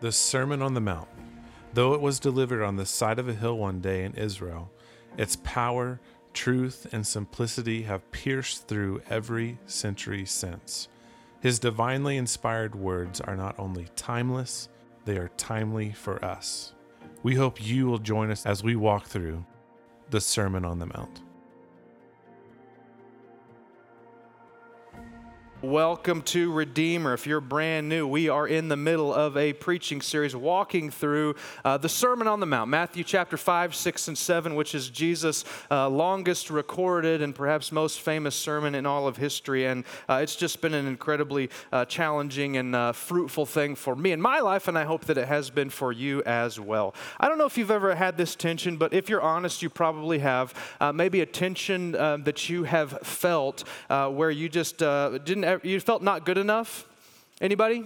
The Sermon on the Mount. Though it was delivered on the side of a hill one day in Israel, its power, truth, and simplicity have pierced through every century since. His divinely inspired words are not only timeless, they are timely for us. We hope you will join us as we walk through the Sermon on the Mount. Welcome to Redeemer. If you're brand new, we are in the middle of a preaching series walking through uh, the Sermon on the Mount, Matthew chapter 5, 6, and 7, which is Jesus' uh, longest recorded and perhaps most famous sermon in all of history. And uh, it's just been an incredibly uh, challenging and uh, fruitful thing for me in my life, and I hope that it has been for you as well. I don't know if you've ever had this tension, but if you're honest, you probably have. Uh, maybe a tension that you have felt where you just didn't you felt not good enough? Anybody?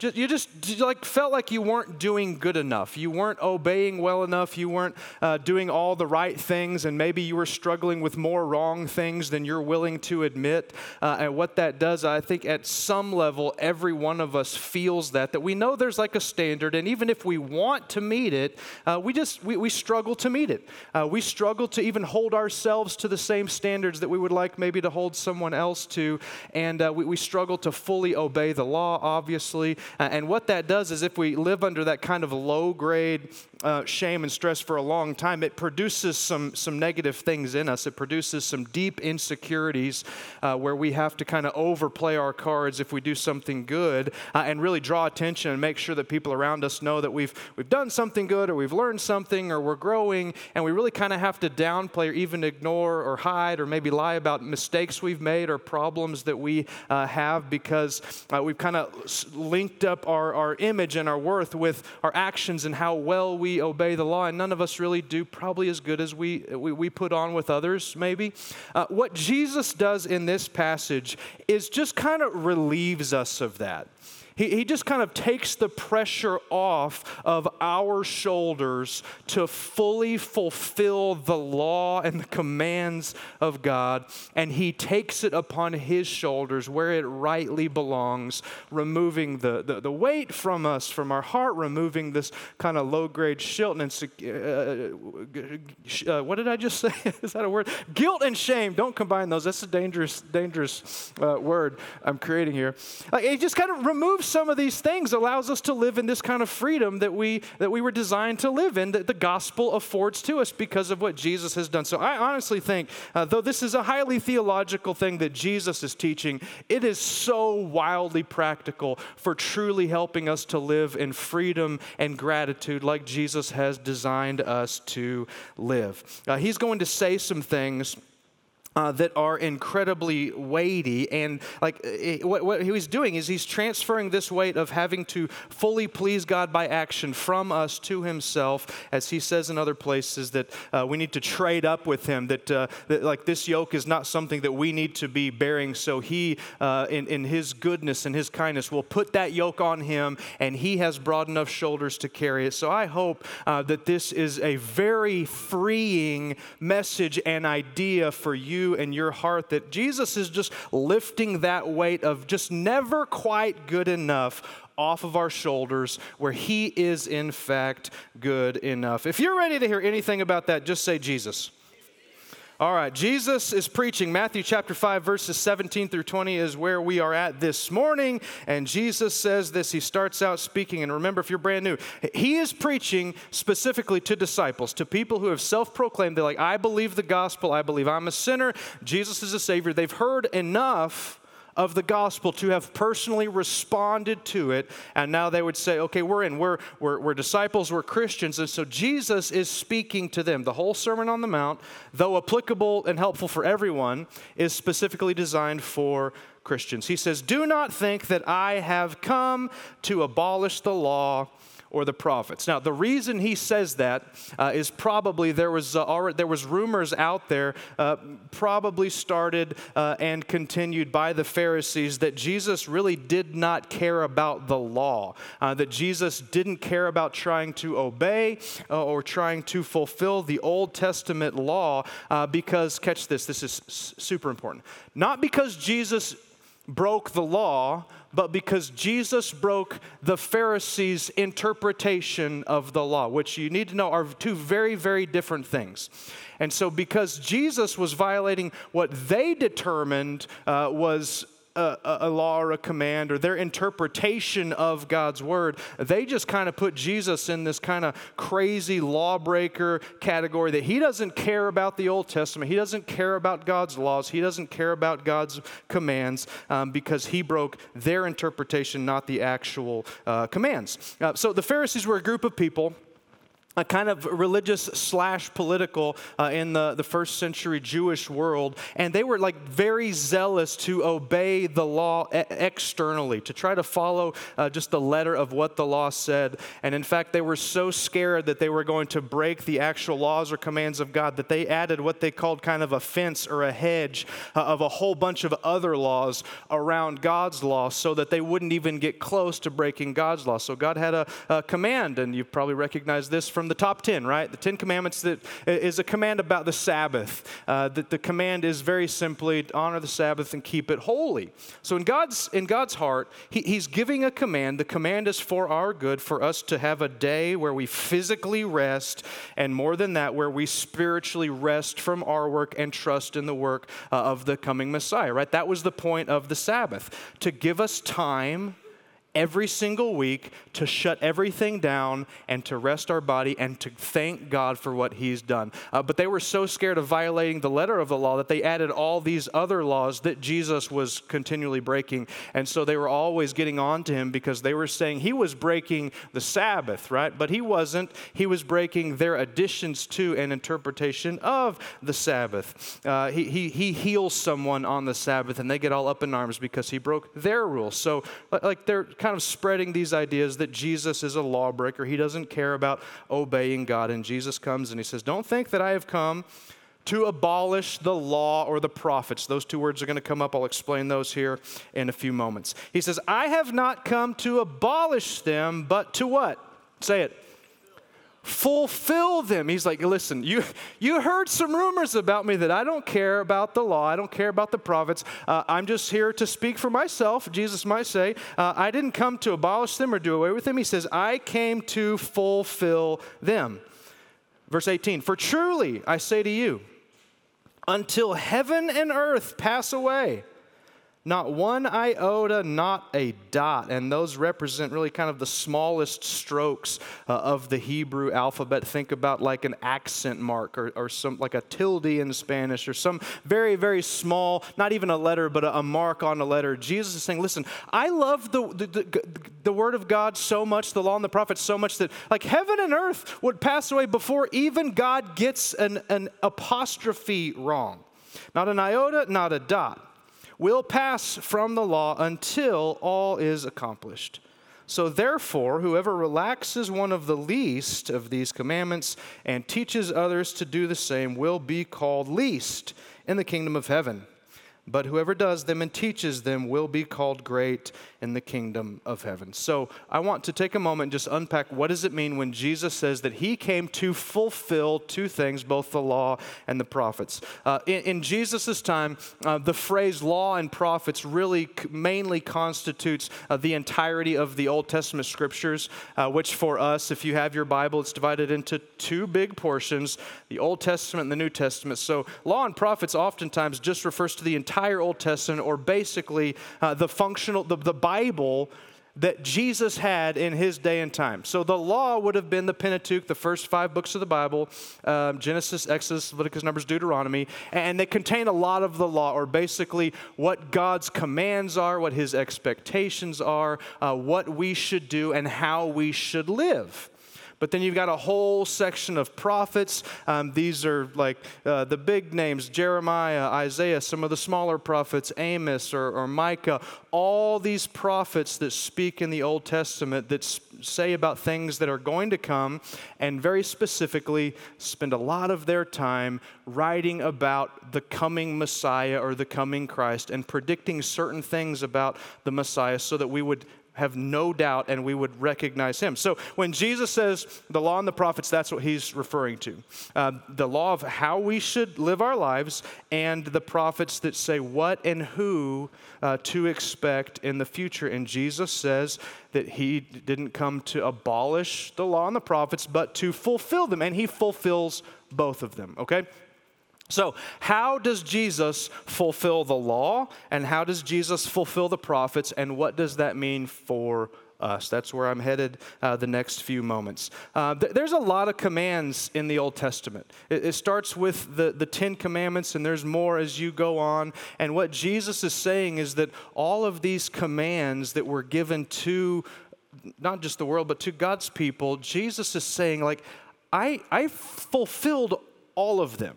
Just, you just like felt like you weren't doing good enough. You weren't obeying well enough. You weren't uh, doing all the right things, and maybe you were struggling with more wrong things than you're willing to admit. Uh, and what that does, I think, at some level, every one of us feels that. That we know there's like a standard, and even if we want to meet it, uh, we just we, we struggle to meet it. Uh, we struggle to even hold ourselves to the same standards that we would like maybe to hold someone else to, and uh, we, we struggle to fully obey the law, obviously. Uh, and what that does is if we live under that kind of low grade uh, shame and stress for a long time, it produces some, some negative things in us. It produces some deep insecurities uh, where we have to kind of overplay our cards if we do something good uh, and really draw attention and make sure that people around us know that we've, we've done something good or we've learned something or we're growing. And we really kind of have to downplay or even ignore or hide or maybe lie about mistakes we've made or problems that we uh, have because uh, we've kind of linked up our, our image and our worth with our actions and how well we we obey the law, and none of us really do probably as good as we, we, we put on with others, maybe. Uh, what Jesus does in this passage is just kind of relieves us of that. He, he just kind of takes the pressure off of our shoulders to fully fulfill the law and the commands of God, and he takes it upon his shoulders where it rightly belongs, removing the, the, the weight from us, from our heart, removing this kind of low grade guilt and uh, uh, what did I just say? Is that a word? Guilt and shame. Don't combine those. That's a dangerous, dangerous uh, word I'm creating here. Like, just kind of removes some of these things allows us to live in this kind of freedom that we that we were designed to live in that the gospel affords to us because of what Jesus has done. So I honestly think uh, though this is a highly theological thing that Jesus is teaching, it is so wildly practical for truly helping us to live in freedom and gratitude like Jesus has designed us to live. Uh, he's going to say some things uh, that are incredibly weighty. And like it, what, what he's doing is he's transferring this weight of having to fully please God by action from us to himself, as he says in other places that uh, we need to trade up with him, that, uh, that, like this yoke is not something that we need to be bearing. So he, uh, in, in his goodness and his kindness, will put that yoke on him, and he has broad enough shoulders to carry it. So I hope uh, that this is a very freeing message and idea for you you and your heart that Jesus is just lifting that weight of just never quite good enough off of our shoulders where He is, in fact, good enough. If you're ready to hear anything about that, just say Jesus. All right, Jesus is preaching. Matthew chapter 5, verses 17 through 20 is where we are at this morning. And Jesus says this. He starts out speaking. And remember, if you're brand new, he is preaching specifically to disciples, to people who have self proclaimed, they're like, I believe the gospel. I believe I'm a sinner. Jesus is a savior. They've heard enough of the gospel to have personally responded to it. And now they would say, okay, we're in, we're, we're, we're disciples, we're Christians. And so Jesus is speaking to them. The whole Sermon on the Mount, though applicable and helpful for everyone, is specifically designed for Christians. He says, Do not think that I have come to abolish the law or the prophets. Now, the reason he says that uh, is probably there was uh, already, there was rumors out there, uh, probably started uh, and continued by the Pharisees that Jesus really did not care about the law, uh, that Jesus didn't care about trying to obey uh, or trying to fulfill the Old Testament law because, catch this, this is super important. Not because Jesus broke the law, but because Jesus broke the Pharisees' interpretation of the law, which you need to know are two very, very different things. And so, because Jesus was violating what they determined uh, was a, a, law or a command or their interpretation of God's word, they just kind of put Jesus in this kind of crazy lawbreaker category that he doesn't care about the Old Testament. He doesn't care about God's laws. He doesn't care about God's commands um, because he broke their interpretation, not the actual uh, commands. Uh, so the Pharisees were a group of people a kind of religious slash political uh, in the, the first century Jewish world. And they were like very zealous to obey the law e- externally, to try to follow uh, just the letter of what the law said. And in fact, they were so scared that they were going to break the actual laws or commands of God that they added what they called kind of a fence or a hedge uh, of a whole bunch of other laws around God's law so that they wouldn't even get close to breaking God's law. So God had a, a command, and you've probably recognized this from the top 10, right? The 10 commandments that is a command about the Sabbath. Uh, that the command is very simply honor the Sabbath and keep it holy. So in God's, in God's heart, he, He's giving a command. The command is for our good, for us to have a day where we physically rest, and more than that, where we spiritually rest from our work and trust in the work uh, of the coming Messiah, right? That was the point of the Sabbath, to give us time every single week to shut everything down and to rest our body and to thank God for what He's done. Uh, but they were so scared of violating the letter of the law that they added all these other laws that Jesus was continually breaking. And so they were always getting on to Him because they were saying He was breaking the Sabbath, right? But He wasn't. He was breaking their additions to and interpretation of the Sabbath. Uh, he, he, he heals someone on the Sabbath and they get all up in arms because He broke their rules. So, like, they're kind of spreading these ideas that Jesus is a lawbreaker. He doesn't care about obeying God. And Jesus comes and he says, Don't think that I have come to abolish the law or the prophets. Those two words are going to come up. I'll explain those here in a few moments. He says, I have not come to abolish them, but to what? Say it fulfill them. He's like, listen, you, you heard some rumors about me that I don't care about the law, I don't care about the prophets. Uh, I'm just here to speak for myself. Jesus might say, uh, I didn't come to abolish them or do away with them. He says, I came to fulfill them. Verse 18, for truly I say to you, until heaven and earth pass away, not one iota, not a dot. And those represent really kind of the smallest strokes uh, of the Hebrew alphabet. Think about like an accent mark or, or some like a tilde in Spanish or some very, very small, not even a letter, but a, a mark on a letter. Jesus is saying, listen, I love the, the, the, the word of God so much, the law and the prophets so much that like heaven and earth would pass away before even God gets an, an apostrophe wrong. Not an iota, not a dot will pass from the law until all is accomplished. So, therefore, whoever relaxes one of the least of these commandments and teaches others to do the same will be called least in the kingdom of heaven. But whoever does them and teaches them will be called great in the kingdom of heaven. So I want to take a moment and just unpack what does it mean when Jesus says that he came to fulfill two things, both the law and the prophets. Uh, in, in Jesus' time, uh, the phrase law and prophets really mainly constitutes uh, the entirety of the Old Testament scriptures, uh, which for us, if you have your Bible, it's divided into two big portions the Old Testament and the New Testament. So law and prophets oftentimes just refers to the entire Old Testament or basically uh, the functional, the, the Bible that Jesus had in his day and time. So the law would have been the Pentateuch, the first five books of the Bible um, Genesis, Exodus, Leviticus, Numbers, Deuteronomy, and they contain a lot of the law, or basically what God's commands are, what his expectations are, uh, what we should do, and how we should live. But then you've got a whole section of prophets. Um, these are like uh, the big names Jeremiah, Isaiah, some of the smaller prophets, Amos or, or Micah. All these prophets that speak in the Old Testament that say about things that are going to come, and very specifically spend a lot of their time writing about the coming Messiah or the coming Christ and predicting certain things about the Messiah so that we would have no doubt and we would recognize him. So when Jesus says the law and the prophets, that's what he's referring to. Uh, the law of how we should live our lives and the prophets that say what and who uh, to expect in the future. And Jesus says that he didn't come to abolish the law and the prophets, but to fulfill them. And he fulfills both of them, okay? So, how does Jesus fulfill the law and how does Jesus fulfill the prophets and what does that mean for us? That's where I'm headed uh, the next few moments. Uh, th- there's a lot of commands in the Old Testament. It, it starts with the, the Ten Commandments, and there's more as you go on. And what Jesus is saying is that all of these commands that were given to not just the world, but to God's people, Jesus is saying, like, I, I fulfilled all of them.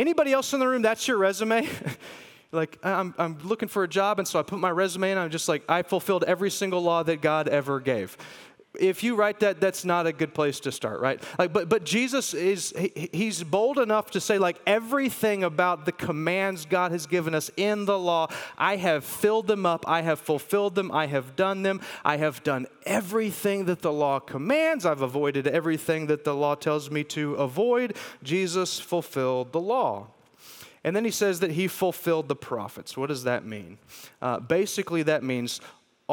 Anybody else in the room, that's your resume? like, I'm, I'm looking for a job, and so I put my resume in, I'm just like, I fulfilled every single law that God ever gave if you write that that's not a good place to start right like but but jesus is he, he's bold enough to say like everything about the commands god has given us in the law i have filled them up i have fulfilled them i have done them i have done everything that the law commands i've avoided everything that the law tells me to avoid jesus fulfilled the law and then he says that he fulfilled the prophets. What does that mean? Uh, basically, that means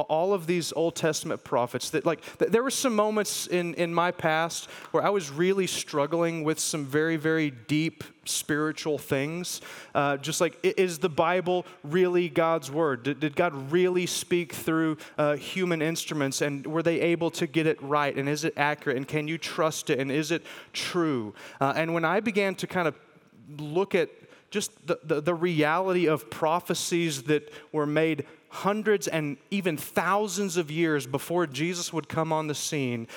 all of these Old Testament prophets that like there were some moments in, in my past where I was really struggling with some very, very deep spiritual things. Uh, just like, is the Bible really God's word? Did, did God really speak through uh, human instruments? And were they able to get it right? And is it accurate? And can you trust it? And is it true? Uh, and when I began to kind of look at just the, the, the reality of prophecies that were made hundreds and even thousands of years before Jesus would come on the scene,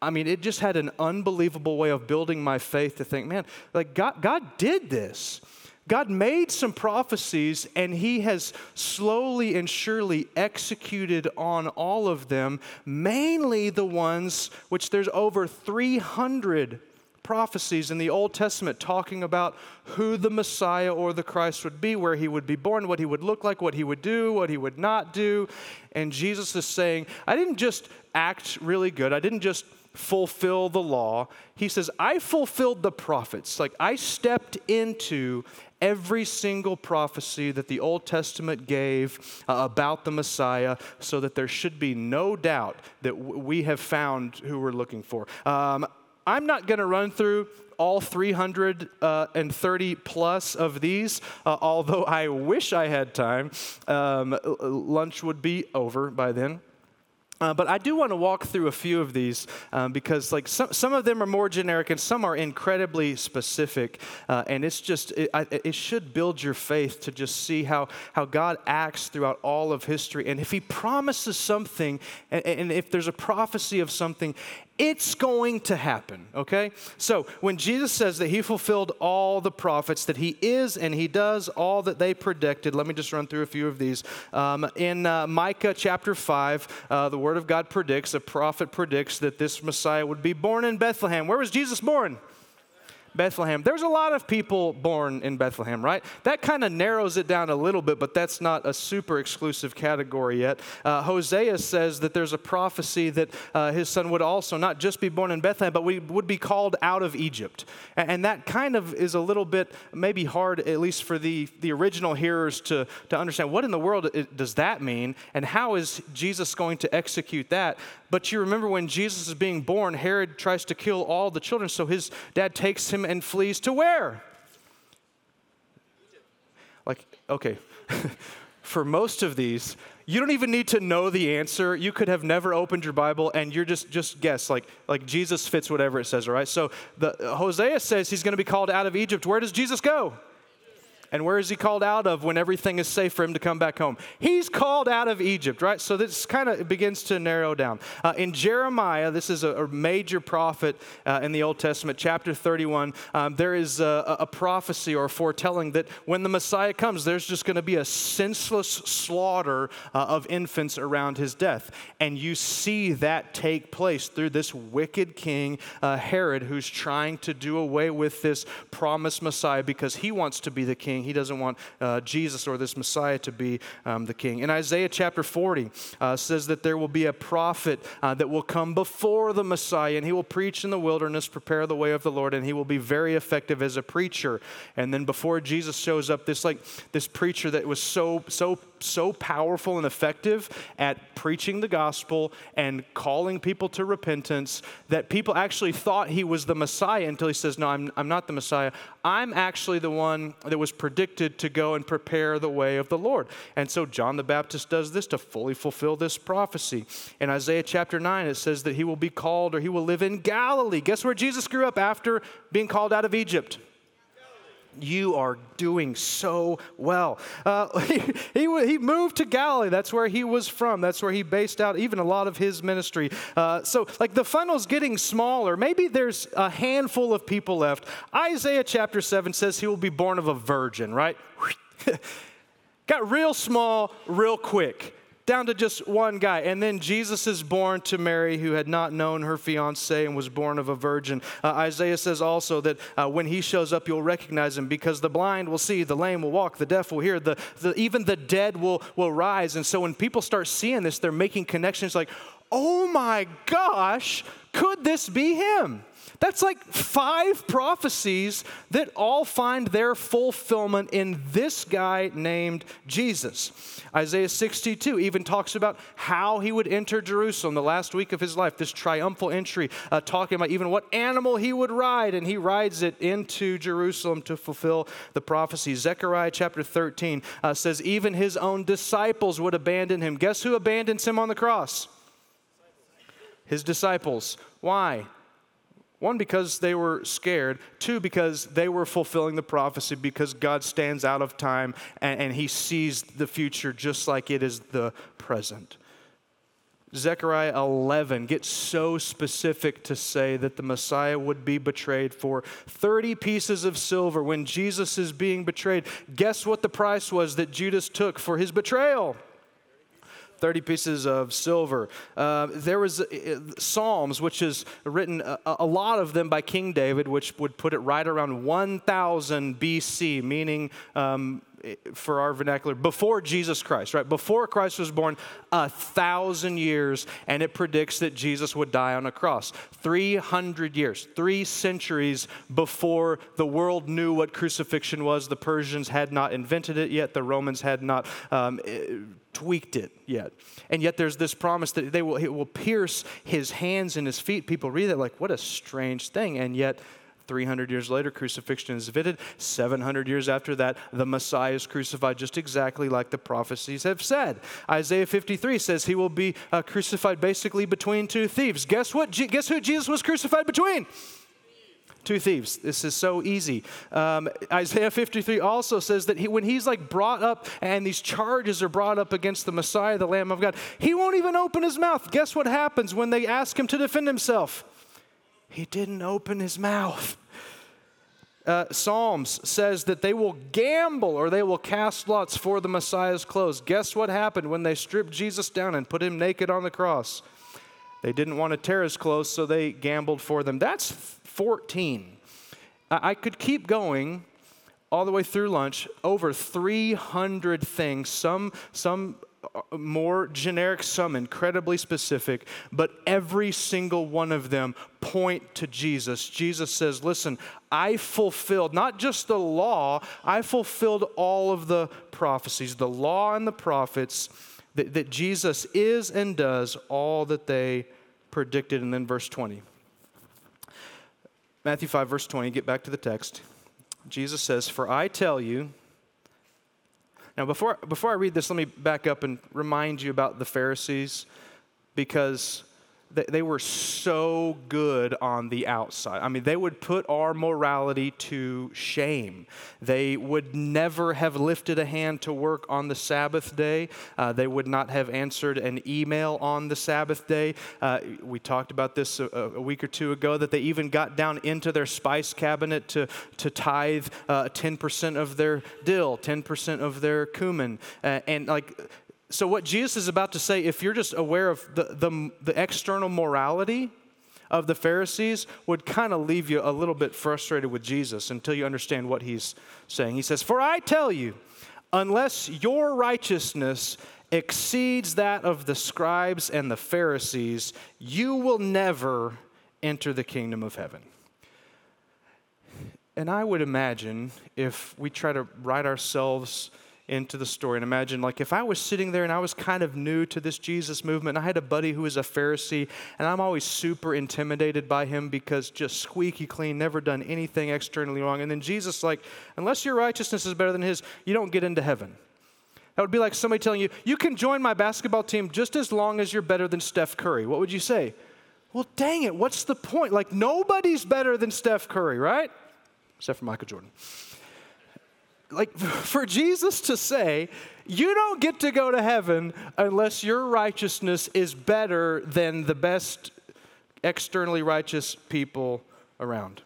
I mean, it just had an unbelievable way of building my faith to think, man, like God, God did this. God made some prophecies and he has slowly and surely executed on all of them, mainly the ones which there's over 300 prophecies in the Old Testament talking about who the Messiah or the Christ would be, where he would be born, what he would look like, what he would do, what he would not do. And Jesus is saying, I didn't just act really good, I didn't just fulfill the law. He says, I fulfilled the prophets. Like I stepped into every single prophecy that the Old Testament gave uh, about the Messiah so that there should be no doubt that w- we have found who we're looking for. Um, I'm not going to run through all 330 uh, plus of these, uh, although I wish I had time. Um, lunch would be over by then. Uh, but I do want to walk through a few of these um, because, like, some, some of them are more generic and some are incredibly specific. Uh, and it's just, it, I, it, should build your faith to just see how, how God acts throughout all of history. And if He promises something, and, and if there's a prophecy of something, it's going to happen, okay? So when Jesus says that he fulfilled all the prophets, that he is and he does all that they predicted, let me just run through a few of these. Um, in uh, Micah chapter 5, uh, the word of God predicts, a prophet predicts that this Messiah would be born in Bethlehem. Where was Jesus born? Bethlehem. There's a lot of people born in Bethlehem, right? That kind of narrows it down a little bit, but that's not a super exclusive category yet. Uh, Hosea says that there's a prophecy that uh, his son would also not just be born in Bethlehem, but we would be called out of Egypt. And, and that kind of is a little bit maybe hard, at least for the, the original hearers to, to understand what in the world does that mean, and how is Jesus going to execute that? But you remember when Jesus is being born, Herod tries to kill all the children, so his dad takes him and flees to where? Like, okay. For most of these, you don't even need to know the answer. You could have never opened your Bible and you're just just guess like like Jesus fits whatever it says, all right? So the Hosea says he's going to be called out of Egypt. Where does Jesus go? And where is he called out of when everything is safe for him to come back home? He's called out of Egypt, right? So this kind of begins to narrow down. Uh, in Jeremiah, this is a, a major prophet uh, in the Old Testament, chapter 31, um, there is a, a, prophecy or a foretelling that when the Messiah comes, there's just going to be a senseless slaughter uh, of infants around his death. And you see that take place through this wicked king, uh, Herod, who's trying to do away with this promised Messiah because he wants to be the king He doesn't want uh, Jesus or this Messiah to be um, the king. In Isaiah chapter 40 uh, says that there will be a prophet uh, that will come before the Messiah, and he will preach in the wilderness, prepare the way of the Lord, and he will be very effective as a preacher. And then before Jesus shows up, this like this preacher that was so so so powerful and effective at preaching the gospel and calling people to repentance that people actually thought he was the Messiah until he says, No, I'm, I'm not the Messiah. I'm actually the one that was predicted to go and prepare the way of the Lord. And so John the Baptist does this to fully fulfill this prophecy. In Isaiah chapter 9, it says that he will be called or he will live in Galilee. Guess where Jesus grew up after being called out of Egypt? You are doing so well. Uh, he, he, he, moved to Galilee. That's where he was from. That's where he based out even a lot of his ministry. Uh, so, like, the funnel's getting smaller. Maybe there's a handful of people left. Isaiah chapter 7 says he will be born of a virgin, right? Got real small, real quick down to just one guy. And then Jesus is born to Mary, who had not known her fiance and was born of a virgin. Uh, Isaiah says also that uh, when he shows up, you'll recognize him because the blind will see, the lame will walk, the deaf will hear, the, the, even the dead will, will rise. And so when people start seeing this, they're making connections like, oh my gosh, could this be him? That's like five prophecies that all find their fulfillment in this guy named Jesus. Isaiah 62 even talks about how he would enter Jerusalem the last week of his life, this triumphal entry, uh, talking about even what animal he would ride, and he rides it into Jerusalem to fulfill the prophecy. Zechariah chapter 13 uh, says, even his own disciples would abandon him. Guess who abandons him on the cross? His disciples. Why? One, because they were scared. Two, because they were fulfilling the prophecy because God stands out of time and, and, he sees the future just like it is the present. Zechariah 11 gets so specific to say that the Messiah would be betrayed for 30 pieces of silver when Jesus is being betrayed. Guess what the price was that Judas took for his betrayal? 30 pieces of silver. Uh, there was uh, Psalms, which is written, a, a, lot of them by King David, which would put it right around 1000 BC, meaning um, for our vernacular, before Jesus Christ, right? Before Christ was born, a thousand years, and it predicts that Jesus would die on a cross. 300 years, three centuries before the world knew what crucifixion was. The Persians had not invented it yet, the Romans had not. Um, eh, tweaked it yet. And yet there's this promise that they will, it will pierce his hands and his feet. People read that like, what a strange thing. And yet 300 years later, crucifixion is fitted. 700 years after that, the Messiah is crucified just exactly like the prophecies have said. Isaiah 53 says he will be uh, crucified basically between two thieves. Guess what? guess who Jesus was crucified between? two thieves. This is so easy. Um, Isaiah 53 also says that he, when he's like brought up and these charges are brought up against the Messiah, the Lamb of God, he won't even open his mouth. Guess what happens when they ask him to defend himself? He didn't open his mouth. Uh, Psalms says that they will gamble or they will cast lots for the Messiah's clothes. Guess what happened when they stripped Jesus down and put him naked on the cross? They didn't want to tear his clothes, so they gambled for them. That's 14. I could keep going all the way through lunch, over 300 things, some, some more generic, some incredibly specific, but every single one of them point to Jesus. Jesus says, Listen, I fulfilled not just the law, I fulfilled all of the prophecies, the law and the prophets, that, that Jesus is and does all that they predicted. And then verse 20. Matthew 5, verse 20, get back to the text. Jesus says, For I tell you, now, before, before I read this, let me back up and remind you about the Pharisees because they were so good on the outside. I mean, they would put our morality to shame. They would never have lifted a hand to work on the Sabbath day. Uh, they would not have answered an email on the Sabbath day. Uh, we talked about this a, a, week or two ago that they even got down into their spice cabinet to, to tithe uh, 10% of their dill, 10% of their cumin. Uh, and like, so, what Jesus is about to say, if you're just aware of the, the, the external morality of the Pharisees would kind of leave you a little bit frustrated with Jesus until you understand what he's saying. He says, For I tell you, unless your righteousness exceeds that of the scribes and the Pharisees, you will never enter the kingdom of heaven. And I would imagine if we try to write ourselves into the story and imagine like if I was sitting there and I was kind of new to this Jesus movement, and I had a buddy who was a Pharisee, and I'm always super intimidated by him because just squeaky clean, never done anything externally wrong. And then Jesus, like, unless your righteousness is better than his, you don't get into heaven. That would be like somebody telling you, you can join my basketball team just as long as you're better than Steph Curry. What would you say? Well, dang it, what's the point? Like, nobody's better than Steph Curry, right? Except for Michael Jordan like for Jesus to say, you don't get to go to heaven unless your righteousness is better than the best externally righteous people around.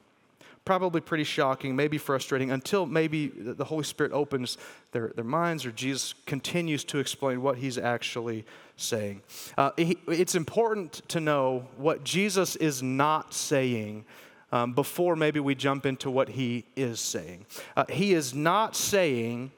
Probably pretty shocking, maybe frustrating, until maybe the Holy Spirit opens their, their minds or Jesus continues to explain what he's actually saying. Uh, he, it's important to know what Jesus is not saying um, before maybe we jump into what he is saying. Uh, he is not saying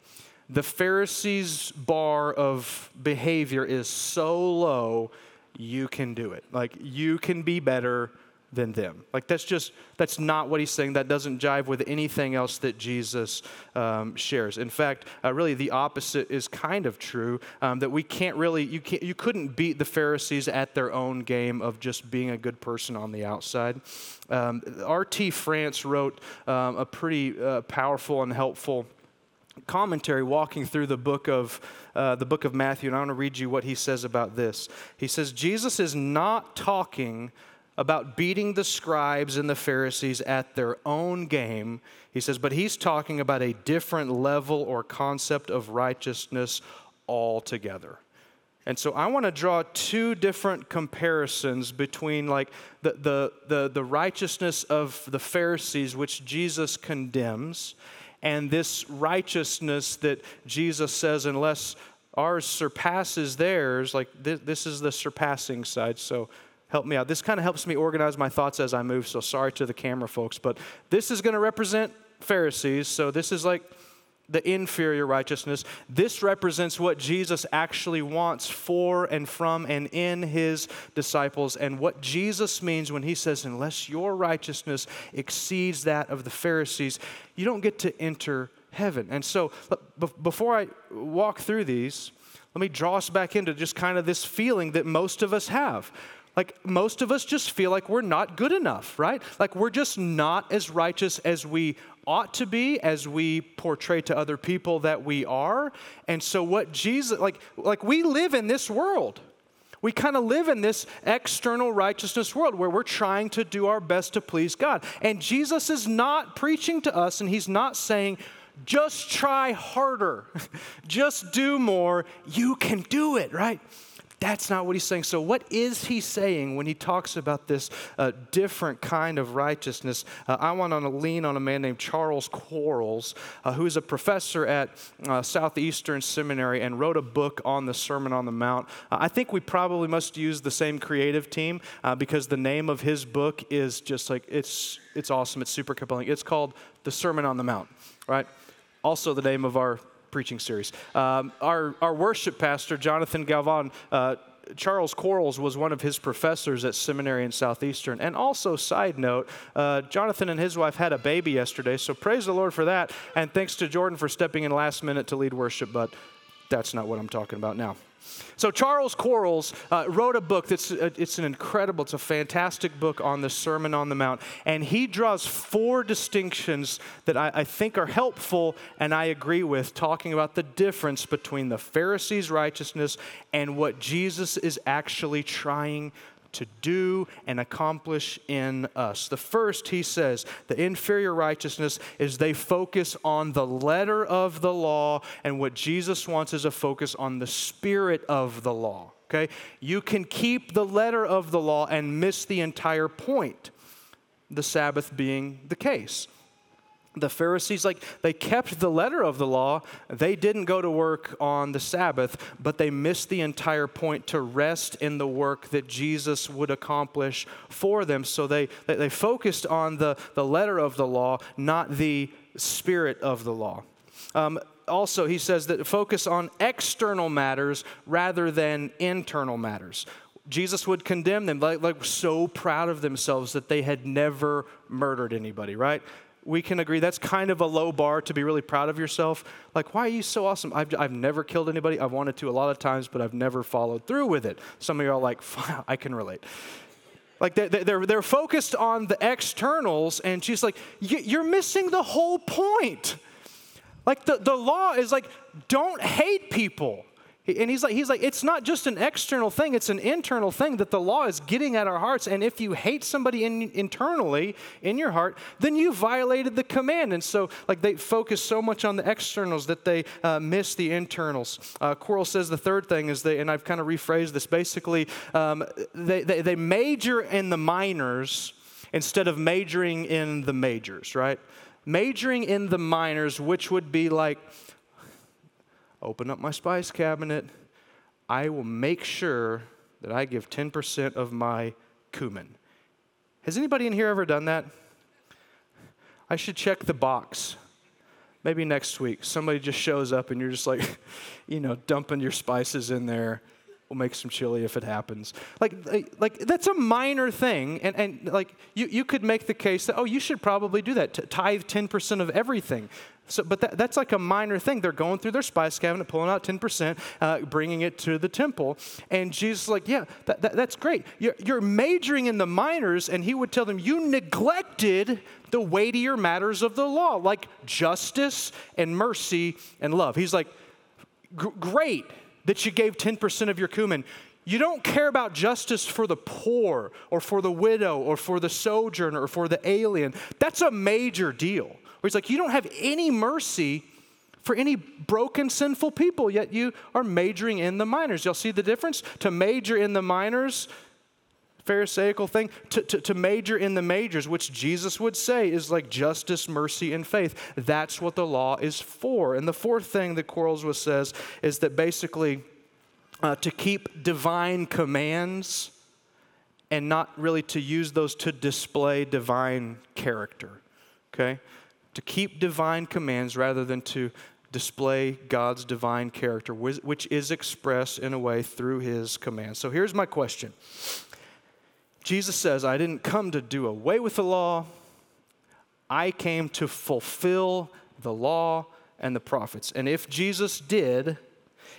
the Pharisees' bar of behavior is so low, you can do it. Like, you can be better than them. Like that's just that's not what he's saying. That doesn't jive with anything else that Jesus um, shares. In fact, uh, really the opposite is kind of true. Um, that we can't really you can't you couldn't beat the Pharisees at their own game of just being a good person on the outside. Um, R.T. France wrote um, a pretty uh, powerful and helpful commentary walking through the book of uh, the book of Matthew, and I want to read you what he says about this. He says Jesus is not talking about beating the scribes and the Pharisees at their own game. He says, but he's talking about a different level or concept of righteousness altogether. And so I want to draw two different comparisons between like the, the, the, the righteousness of the Pharisees, which Jesus condemns, and this righteousness that Jesus says, unless ours surpasses theirs, like this, this is the surpassing side. So help me out. This kind of helps me organize my thoughts as I move, so sorry to the camera folks. But this is going to represent Pharisees, so this is like the inferior righteousness. This represents what Jesus actually wants for and from and in his disciples, and what Jesus means when he says, Unless your righteousness exceeds that of the Pharisees, you don't get to enter heaven. And so, before I walk through these, let me draw us back into just kind of this feeling that most of us have like most of us just feel like we're not good enough, right? Like we're just not as righteous as we ought to be as we portray to other people that we are. And so what Jesus like like we live in this world. We kind of live in this external righteousness world where we're trying to do our best to please God. And Jesus is not preaching to us and he's not saying just try harder. just do more. You can do it, right? That's not what he's saying. So, what is he saying when he talks about this uh, different kind of righteousness? Uh, I want to lean on a man named Charles Quarles, uh, who is a professor at uh, Southeastern Seminary and wrote a book on the Sermon on the Mount. Uh, I think we probably must use the same creative team uh, because the name of his book is just like, it's, it's awesome. It's super compelling. It's called The Sermon on the Mount, right? Also, the name of our preaching series. Um, our, our worship pastor, Jonathan Galvan, uh, Charles Quarles was one of his professors at seminary in Southeastern. And also, side note, uh, Jonathan and his wife had a baby yesterday, so praise the Lord for that. And thanks to Jordan for stepping in last minute to lead worship, but that's not what I'm talking about now. So Charles Quarles uh, wrote a book that's uh, it's an incredible, it's a fantastic book on the Sermon on the Mount, and he draws four distinctions that I, I think are helpful and I agree with, talking about the difference between the Pharisees' righteousness and what Jesus is actually trying to do and accomplish in us. The first, he says, the inferior righteousness is they focus on the letter of the law, and what Jesus wants is a focus on the spirit of the law. Okay? You can keep the letter of the law and miss the entire point, the Sabbath being the case. The Pharisees, like, they kept the letter of the law. They didn't go to work on the Sabbath, but they missed the entire point to rest in the work that Jesus would accomplish for them. So they, they focused on the, the letter of the law, not the spirit of the law. Um, also, he says that focus on external matters rather than internal matters. Jesus would condemn them, like, like so proud of themselves that they had never murdered anybody, right? We can agree that's kind of a low bar to be really proud of yourself. Like, why are you so awesome? I've, I've never killed anybody. I've wanted to a lot of times, but I've never followed through with it. Some of you are like, I can relate. Like, they're, they're, they're focused on the externals, and she's like, You're missing the whole point. Like, the, the law is like, don't hate people. And he's like, he's like, it's not just an external thing, it's an internal thing that the law is getting at our hearts. And if you hate somebody in, internally in your heart, then you violated the command. And so, like, they focus so much on the externals that they uh, miss the internals. Uh, Quarles says the third thing is they, and I've kind of rephrased this basically, um, they, they, they major in the minors instead of majoring in the majors, right? Majoring in the minors, which would be like, open up my spice cabinet. I will make sure that I give 10% of my cumin. Has anybody in here ever done that? I should check the box. Maybe next week, somebody just shows up and you're just like, you know, dumping your spices in there. We'll make some chili if it happens. Like, like, that's a minor thing. And, and like, you, you could make the case that, oh, you should probably do that, tithe 10% of everything. So, but that, that's like a minor thing. They're going through their spice cabinet, pulling out 10%, uh, bringing it to the temple. And Jesus is like, yeah, that, that, that's great. You're, you're majoring in the minors. And he would tell them, you neglected the weightier matters of the law, like justice and mercy and love. He's like, great that you gave 10% of your cumin. You don't care about justice for the poor or for the widow or for the sojourner or for the alien. That's a major deal. Where he's like, you don't have any mercy for any broken, sinful people, yet you are majoring in the minors. Y'all see the difference? To major in the minors, Pharisaical thing, to, to, to, major in the majors, which Jesus would say is like justice, mercy, and faith. That's what the law is for. And the fourth thing that Quarles was says is that basically uh, to keep divine commands and not really to use those to display divine character. Okay? To keep divine commands rather than to display God's divine character, which is expressed in a way through his commands. So here's my question Jesus says, I didn't come to do away with the law, I came to fulfill the law and the prophets. And if Jesus did,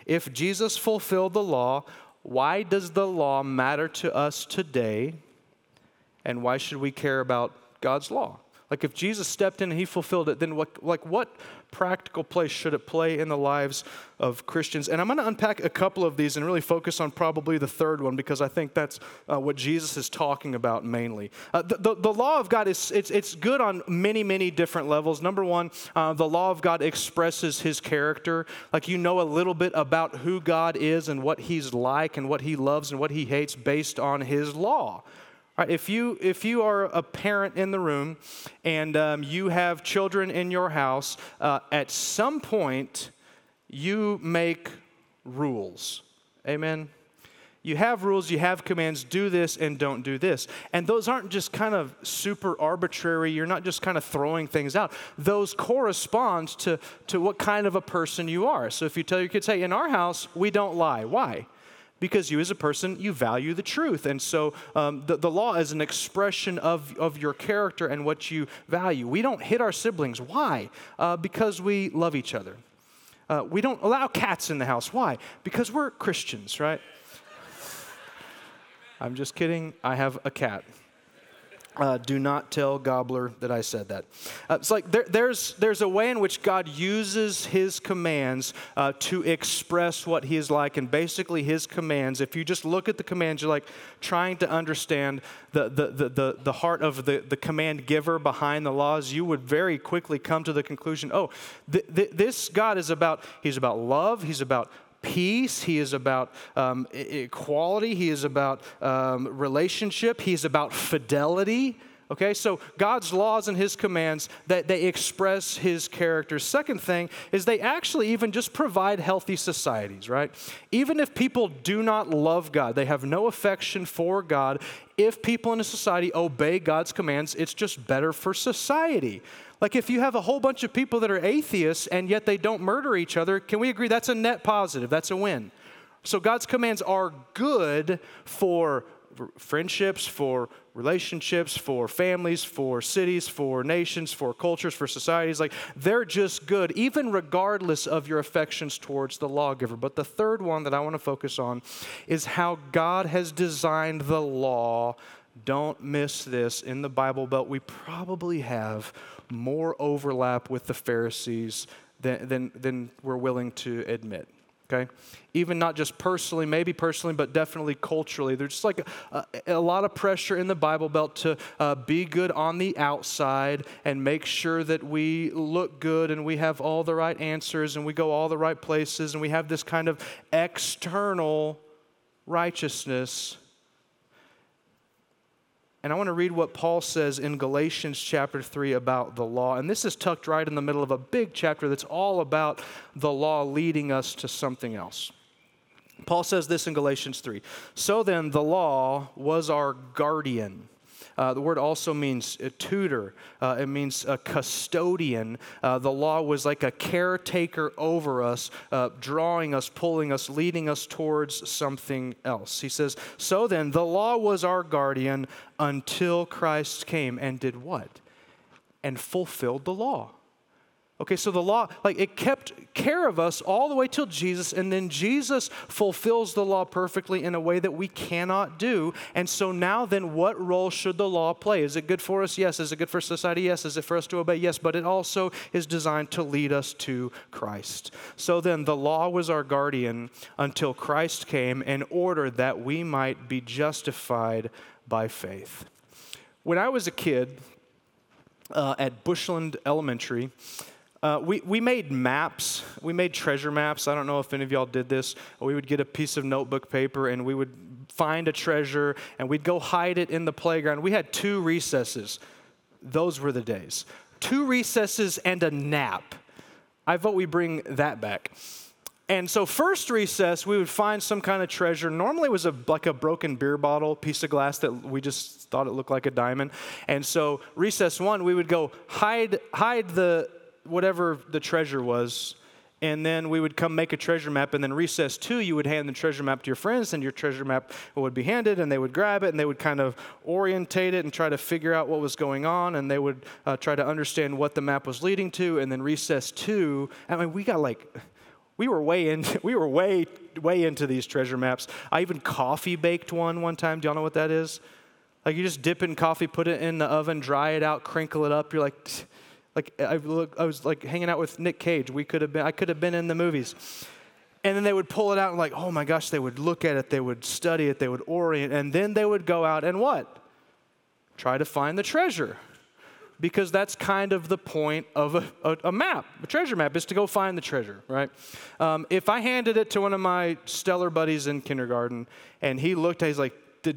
if Jesus fulfilled the law, why does the law matter to us today? And why should we care about God's law? Like if Jesus stepped in and he fulfilled it, then what, like what practical place should it play in the lives of Christians? And I'm going to unpack a couple of these and really focus on probably the third one because I think that's uh, what Jesus is talking about mainly. Uh, the, the, the, law of God is it's, it's good on many, many different levels. Number one, uh, the law of God expresses his character. Like you know a little bit about who God is and what he's like and what he loves and what he hates based on his law. Right, if, you, if you are a parent in the room and um, you have children in your house, uh, at some point you make rules. Amen? You have rules, you have commands, do this and don't do this. And those aren't just kind of super arbitrary, you're not just kind of throwing things out. Those correspond to, to what kind of a person you are. So if you tell your kids, hey, in our house, we don't lie. Why? Because you as a person you value the truth. And so um, the, the law is an expression of, of your character and what you value. We don't hit our siblings. Why? Uh, because we love each other. Uh, we don't allow cats in the house. Why? Because we're christians right? I'm just kidding. I have a cat uh, do not tell Gobbler that I said that. Uh, it's like there, there's, there's a way in which God uses his commands uh, to express what he is like. And basically, his commands, if you just look at the commands, you're like trying to understand the, the, the, the, the heart of the, the command giver behind the laws, you would very quickly come to the conclusion oh, th- th- this God is about, he's about love, he's about peace, he is about um, equality, he is about um, relationship, he is about fidelity. Okay, so God's laws and his commands that they express his character. Second thing is they actually even just provide healthy societies, right? Even if people do not love God, they have no affection for God, if people in a society obey God's commands, it's just better for society. Like if you have a whole bunch of people that are atheists and yet they don't murder each other, can we agree that's a net positive? That's a win. So God's commands are good for friendships, for relationships, for families, for cities, for nations, for cultures, for societies. Like they're just good, even regardless of your affections towards the lawgiver. But the third one that I want to focus on is how God has designed the law. Don't miss this in the Bible Belt. We probably have more overlap with the Pharisees than, than, than we're willing to admit okay? Even not just personally, maybe personally, but definitely culturally. There's just like a, a, lot of pressure in the Bible Belt to uh, be good on the outside and make sure that we look good and we have all the right answers and we go all the right places and we have this kind of external righteousness and I want to read what Paul says in Galatians chapter 3 about the law. And this is tucked right in the middle of a big chapter that's all about the law leading us to something else. Paul says this in Galatians 3 So then, the law was our guardian uh, the word also means a tutor, uh, it means a custodian. Uh, the law was like a caretaker over us, uh, drawing us, pulling us, leading us towards something else. He says, So then, the law was our guardian until Christ came and did what? And fulfilled the law. Okay, so the law, like it kept care of us all the way till Jesus, and then Jesus fulfills the law perfectly in a way that we cannot do. And so now, then, what role should the law play? Is it good for us? Yes. Is it good for society? Yes. Is it for us to obey? Yes. But it also is designed to lead us to Christ. So then, the law was our guardian until Christ came in order that we might be justified by faith. When I was a kid uh, at Bushland Elementary, uh, we, we made maps. We made treasure maps. I don't know if any of y'all did this. We would get a piece of notebook paper and we would find a treasure and we'd go hide it in the playground. We had two recesses. Those were the days. Two recesses and a nap. I vote we bring that back. And so, first recess, we would find some kind of treasure. Normally, it was a, like a broken beer bottle, piece of glass that we just thought it looked like a diamond. And so, recess one, we would go hide, hide the whatever the treasure was, and then we would come make a treasure map. And then recess two, you would hand the treasure map to your friends, and your treasure map would be handed, and they would grab it, and they would kind of orientate it and try to figure out what was going on, and they would uh, try to understand what the map was leading to. And then recess two, I mean, we got like we were way in we were way way into these treasure maps i even coffee baked one one time do y'all know what that is like you just dip in coffee put it in the oven dry it out crinkle it up you're like like I, I was like hanging out with Nick Cage. We could have been, I could have been in the movies. And then they would pull it out and like, oh my gosh, they would look at it, they would study it, they would orient, and then they would go out and what? Try to find the treasure. Because that's kind of the point of a, a, a map, a treasure map, is to go find the treasure, right? Um, if I handed it to one of my stellar buddies in kindergarten and he looked at it, he's like,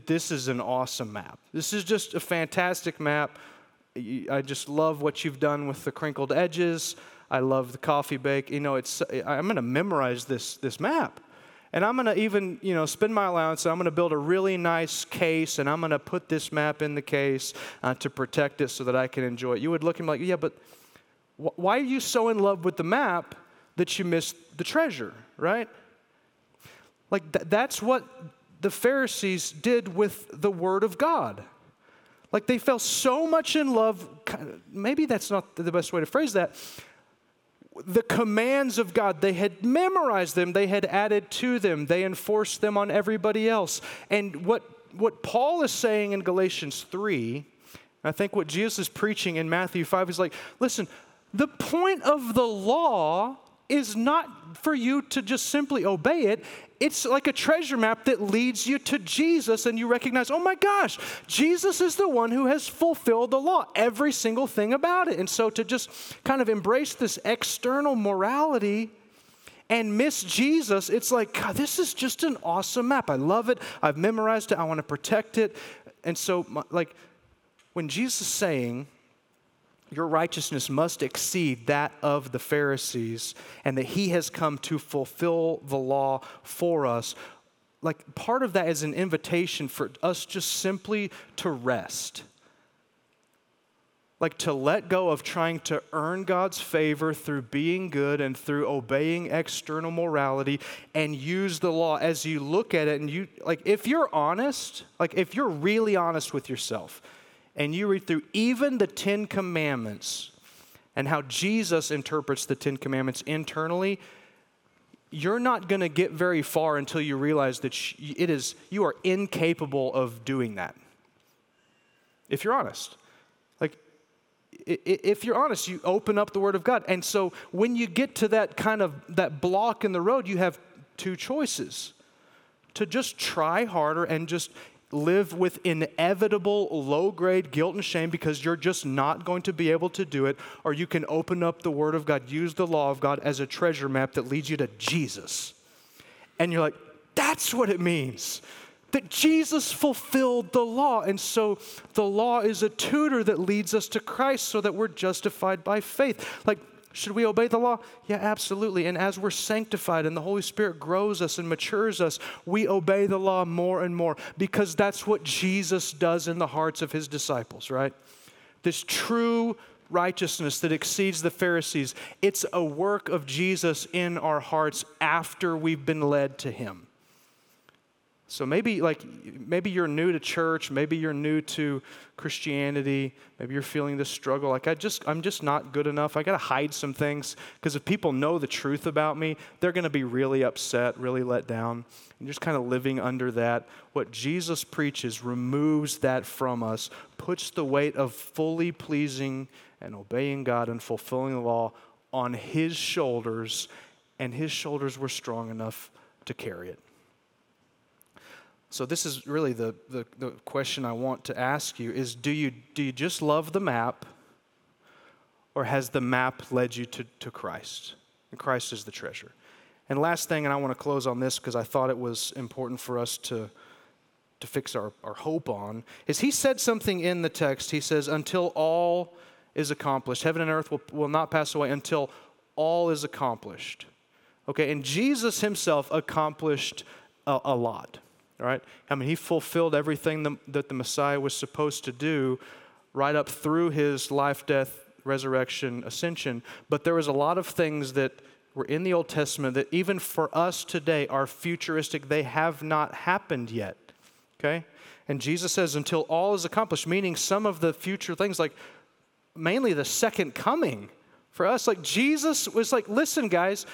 this is an awesome map. This is just a fantastic map I just love what you've done with the crinkled edges. I love the coffee bake. You know, it's, I'm going to memorize this, this map. And I'm going to even, you know, spend my allowance. I'm going to build a really nice case, and I'm going to put this map in the case uh, to protect it so that I can enjoy it. You would look at me like, yeah, but wh- why are you so in love with the map that you missed the treasure, right? Like, th- that's what the Pharisees did with the Word of God. Like they fell so much in love, maybe that's not the best way to phrase that. The commands of God, they had memorized them, they had added to them, they enforced them on everybody else. And what, what Paul is saying in Galatians 3, I think what Jesus is preaching in Matthew 5 is like, listen, the point of the law is not for you to just simply obey it it's like a treasure map that leads you to Jesus, and you recognize, oh my gosh, Jesus is the one who has fulfilled the law, every single thing about it. And so to just kind of embrace this external morality and miss Jesus, it's like, God, this is just an awesome map. I love it. I've memorized it. I want to protect it. And so, like, when Jesus is saying, your righteousness must exceed that of the Pharisees, and that he has come to fulfill the law for us. Like, part of that is an invitation for us just simply to rest. Like, to let go of trying to earn God's favor through being good and through obeying external morality and use the law as you look at it. And you, like, if you're honest, like, if you're really honest with yourself, and you read through even the Ten Commandments and how Jesus interprets the Ten Commandments internally, you're not going to get very far until you realize that it is you are incapable of doing that. If you're honest. Like if you're honest, you open up the word of God. And so when you get to that kind of that block in the road, you have two choices. To just try harder and just live with inevitable low grade guilt and shame because you're just not going to be able to do it, or you can open up the Word of God, use the law of God as a treasure map that leads you to Jesus. And you're like, that's what it means. That Jesus fulfilled the law. And so the law is a tutor that leads us to Christ so that we're justified by faith. Like should we obey the law? Yeah, absolutely. And as we're sanctified and the Holy Spirit grows us and matures us, we obey the law more and more because that's what Jesus does in the hearts of his disciples, right? This true righteousness that exceeds the Pharisees, it's a work of Jesus in our hearts after we've been led to him. So maybe like maybe you're new to church, maybe you're new to Christianity, maybe you're feeling this struggle like I just I'm just not good enough. I got to hide some things because if people know the truth about me, they're going to be really upset, really let down. And just kind of living under that. What Jesus preaches removes that from us, puts the weight of fully pleasing and obeying God and fulfilling the law on his shoulders, and his shoulders were strong enough to carry it. So this is really the, the, the, question I want to ask you is do you, do you just love the map or has the map led you to, to Christ? And Christ is the treasure. And last thing, and I want to close on this because I thought it was important for us to, to fix our, our hope on, is he said something in the text. He says, until all is accomplished, heaven and earth will, will not pass away until all is accomplished. Okay, and Jesus himself accomplished a, a lot. Right? I mean, he fulfilled everything the, that the Messiah was supposed to do right up through his life, death, resurrection, ascension. But there was a lot of things that were in the Old Testament that even for us today are futuristic. They have not happened yet. Okay? And Jesus says, until all is accomplished, meaning some of the future things, like mainly the second coming for us. Like Jesus was like, listen, guys,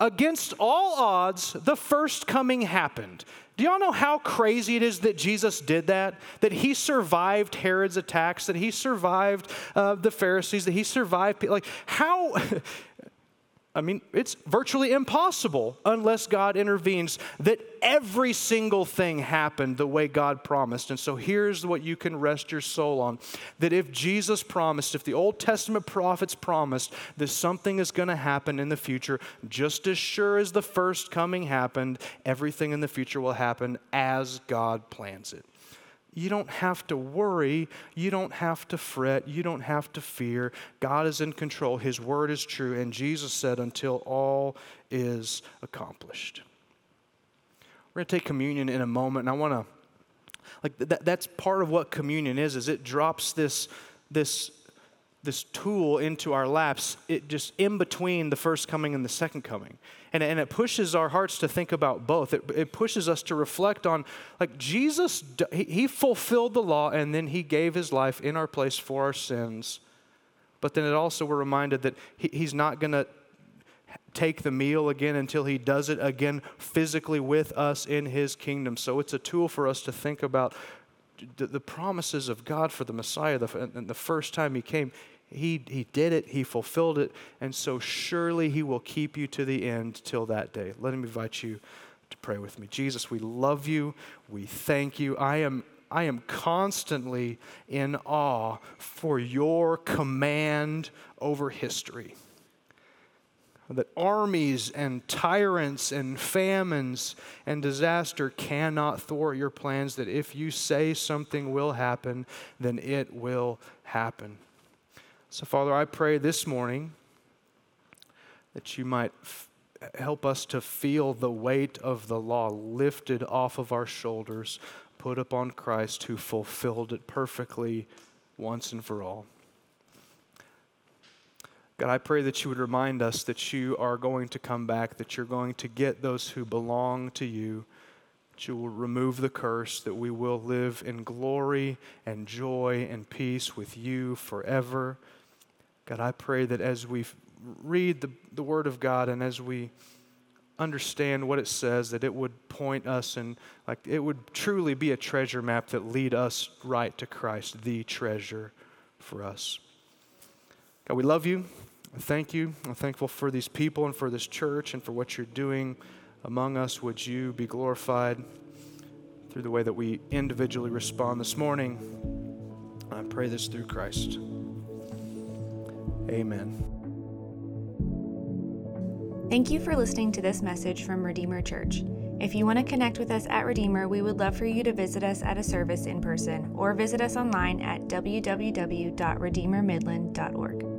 against all odds, the first coming happened. Do y'all know how crazy it is that Jesus did that? That he survived Herod's attacks, that he survived uh, the Pharisees, that he survived. Like, how. I mean, it's virtually impossible unless God intervenes that every single thing happened the way God promised. And so here's what you can rest your soul on that if Jesus promised, if the Old Testament prophets promised that something is going to happen in the future, just as sure as the first coming happened, everything in the future will happen as God plans it. You don't have to worry. You don't have to fret. You don't have to fear. God is in control. His word is true. And Jesus said, until all is accomplished. We're going to take communion in a moment. And I want to, like, that, that's part of what communion is, is it drops this, this, this tool into our laps, it just in between the first coming and the second coming. And, and it pushes our hearts to think about both. It, it pushes us to reflect on, like, Jesus, he, he fulfilled the law and then he gave his life in our place for our sins. But then it also, we're reminded that he, he's not going to take the meal again until he does it again physically with us in his kingdom. So it's a tool for us to think about the, the promises of God for the Messiah. The, and the first time he came, he, he did it, He fulfilled it, and so surely He will keep you to the end till that day. Let me invite you to pray with me. Jesus, we love you. We thank you. I am, I am constantly in awe for your command over history. That armies and tyrants and famines and disaster cannot thwart your plans, that if you say something will happen, then it will happen. So, Father, I pray this morning that you might f- help us to feel the weight of the law lifted off of our shoulders, put upon Christ who fulfilled it perfectly once and for all. God, I pray that you would remind us that you are going to come back, that you're going to get those who belong to you, that you will remove the curse, that we will live in glory and joy and peace with you forever. God, I pray that as we read the, the Word of God and as we understand what it says, that it would point us and like it would truly be a treasure map that lead us right to Christ, the treasure for us. God, we love you. Thank you. I'm thankful for these people and for this church and for what you're doing among us. Would you be glorified through the way that we individually respond this morning? I pray this through Christ. Amen. Thank you for listening to this message from Redeemer Church. If you want to connect with us at Redeemer, we would love for you to visit us at a service in person or visit us online at www.redeemermidland.org.